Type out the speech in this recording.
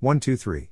123.